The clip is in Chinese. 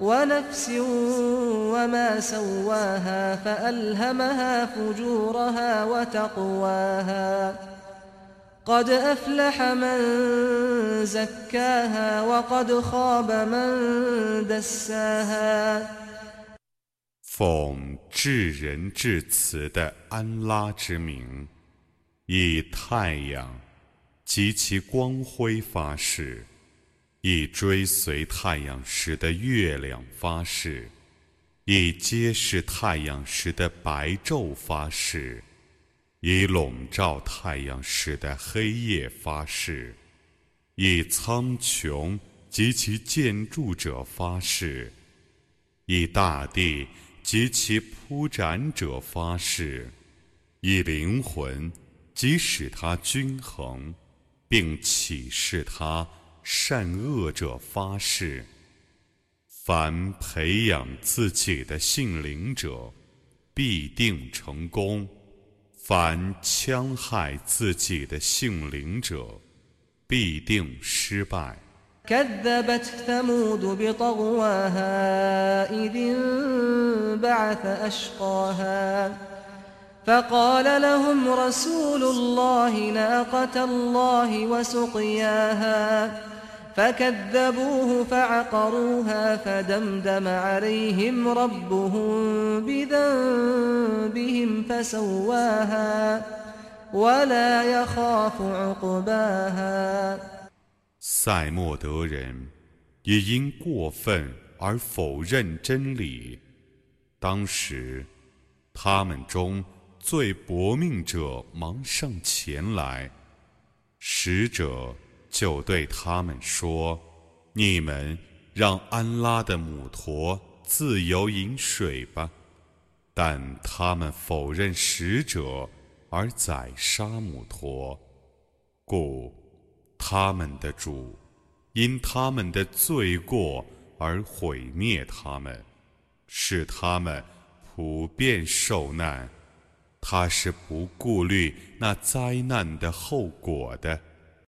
ونفس وما سواها فألهمها فجورها وتقواها قد أفلح من زكاها وقد خاب من دساها 奉至仁至慈的安拉之名，以太阳及其光辉发誓。 以追随太阳时的月亮发誓，以揭示太阳时的白昼发誓，以笼罩太阳时的黑夜发誓，以苍穹及其建筑者发誓，以大地及其铺展者发誓，以灵魂即使它均衡，并启示它。善恶者发誓：凡培养自己的性灵者，必定成功；凡戕害自己的性灵者，必定失败。فكذبوه فعقروها فدمدم عليهم ربهم بذنبهم فسواها ولا يخاف عقباها 塞莫德人也因过分而否认真理。当时，他们中最薄命者忙上前来，使者。 就对他们说：“你们让安拉的母驼自由饮水吧。”但他们否认使者而宰杀母驼，故他们的主因他们的罪过而毁灭他们，使他们普遍受难。他是不顾虑那灾难的后果的。